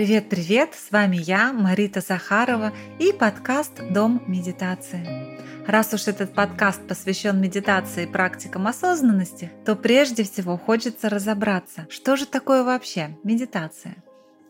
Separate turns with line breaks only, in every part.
Привет-привет! С вами я, Марита Захарова и подкаст «Дом медитации». Раз уж этот подкаст посвящен медитации и практикам осознанности, то прежде всего хочется разобраться, что же такое вообще медитация.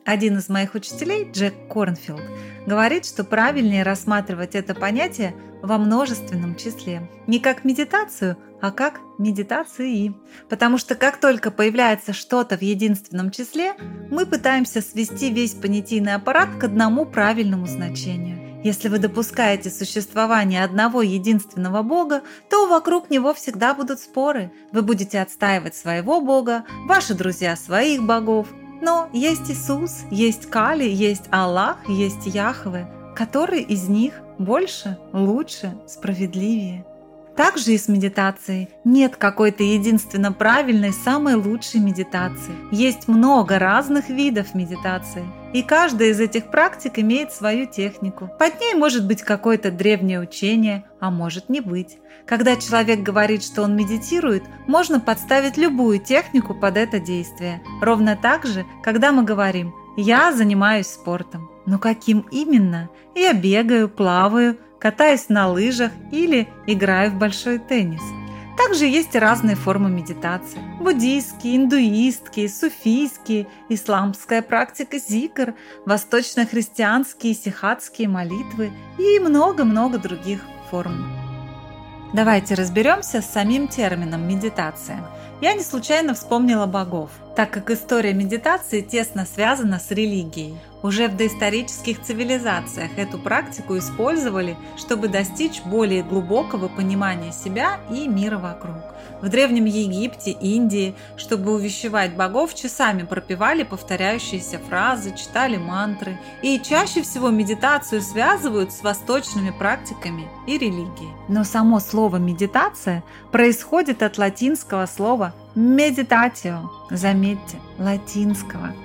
Один из моих учителей, Джек Корнфилд, говорит, что правильнее рассматривать это понятие во множественном числе. Не как медитацию, а как медитации. Потому что как только появляется что-то в единственном числе, мы пытаемся свести весь понятийный аппарат к одному правильному значению. Если вы допускаете существование одного единственного Бога, то вокруг него всегда будут споры. Вы будете отстаивать своего Бога, ваши друзья своих богов. Но есть Иисус, есть Кали, есть Аллах, есть Яхве. Который из них больше, лучше, справедливее? Также и с медитацией. Нет какой-то единственно правильной, самой лучшей медитации. Есть много разных видов медитации. И каждая из этих практик имеет свою технику. Под ней может быть какое-то древнее учение, а может не быть. Когда человек говорит, что он медитирует, можно подставить любую технику под это действие. Ровно так же, когда мы говорим «я занимаюсь спортом». Но каким именно? Я бегаю, плаваю, катаюсь на лыжах или играю в большой теннис. Также есть разные формы медитации. Буддийские, индуистские, суфийские, исламская практика зикр, восточно-христианские, сихатские молитвы и много-много других форм. Давайте разберемся с самим термином медитация. Я не случайно вспомнила богов, так как история медитации тесно связана с религией. Уже в доисторических цивилизациях эту практику использовали, чтобы достичь более глубокого понимания себя и мира вокруг. В Древнем Египте, Индии, чтобы увещевать богов, часами пропевали повторяющиеся фразы, читали мантры. И чаще всего медитацию связывают с восточными практиками и религией. Но само слово «медитация» происходит от латинского слова «meditatio», заметьте, латинского –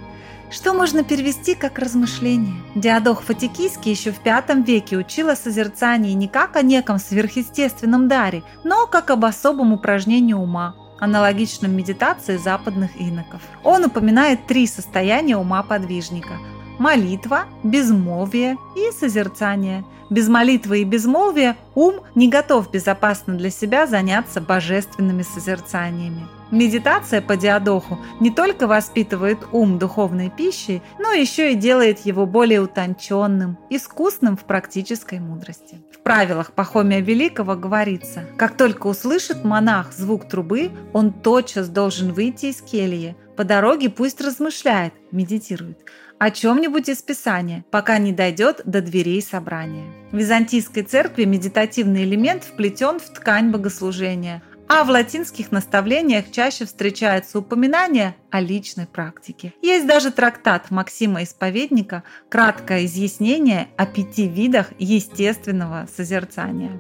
что можно перевести как размышление. Диадох Фатикийский еще в V веке учил о созерцании не как о неком сверхъестественном даре, но как об особом упражнении ума, аналогичном медитации западных иноков. Он упоминает три состояния ума подвижника – молитва, безмолвие и созерцание. Без молитвы и безмолвия ум не готов безопасно для себя заняться божественными созерцаниями. Медитация по диадоху не только воспитывает ум духовной пищей, но еще и делает его более утонченным, искусным в практической мудрости. В правилах Пахомия Великого говорится, как только услышит монах звук трубы, он тотчас должен выйти из кельи, по дороге пусть размышляет, медитирует о чем-нибудь из Писания, пока не дойдет до дверей собрания. В Византийской церкви медитативный элемент вплетен в ткань богослужения, а в латинских наставлениях чаще встречается упоминание о личной практике. Есть даже трактат Максима Исповедника «Краткое изъяснение о пяти видах естественного созерцания».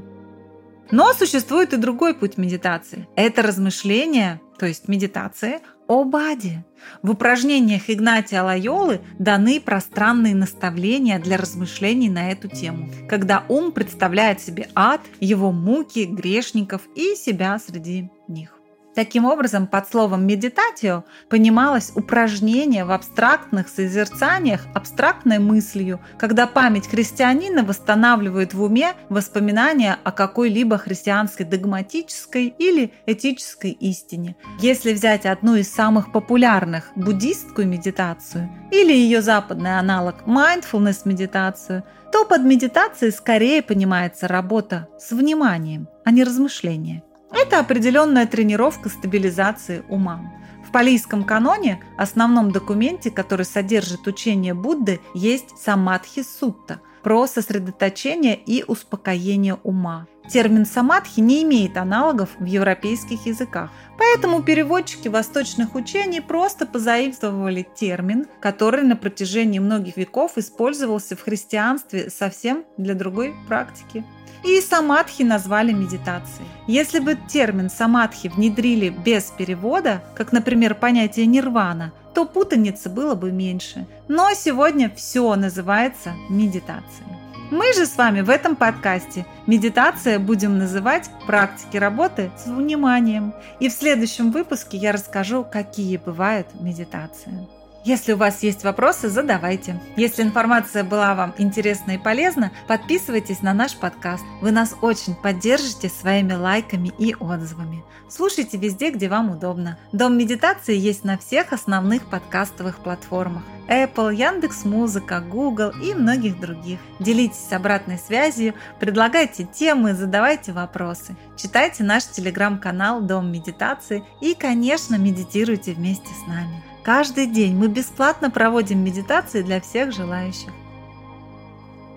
Но существует и другой путь медитации. Это размышление, то есть медитация, об аде. В упражнениях Игнатия Лайолы даны пространные наставления для размышлений на эту тему, когда ум представляет себе ад, его муки, грешников и себя среди них. Таким образом, под словом «медитатио» понималось упражнение в абстрактных созерцаниях абстрактной мыслью, когда память христианина восстанавливает в уме воспоминания о какой-либо христианской догматической или этической истине. Если взять одну из самых популярных – буддистскую медитацию или ее западный аналог – mindfulness медитацию, то под медитацией скорее понимается работа с вниманием, а не размышление. Это определенная тренировка стабилизации ума. В палийском каноне, основном документе, который содержит учение Будды, есть самадхи сутта про сосредоточение и успокоение ума. Термин самадхи не имеет аналогов в европейских языках, поэтому переводчики восточных учений просто позаимствовали термин, который на протяжении многих веков использовался в христианстве совсем для другой практики и самадхи назвали медитацией. Если бы термин самадхи внедрили без перевода, как, например, понятие нирвана, то путаницы было бы меньше. Но сегодня все называется медитацией. Мы же с вами в этом подкасте медитация будем называть практики работы с вниманием. И в следующем выпуске я расскажу, какие бывают медитации. Если у вас есть вопросы, задавайте. Если информация была вам интересна и полезна, подписывайтесь на наш подкаст. Вы нас очень поддержите своими лайками и отзывами. Слушайте везде, где вам удобно. Дом медитации есть на всех основных подкастовых платформах. Apple, Яндекс Музыка, Google и многих других. Делитесь обратной связью, предлагайте темы, задавайте вопросы. Читайте наш телеграм-канал Дом медитации и, конечно, медитируйте вместе с нами. Каждый день мы бесплатно проводим медитации для всех желающих.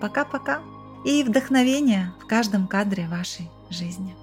Пока-пока и вдохновение в каждом кадре вашей жизни.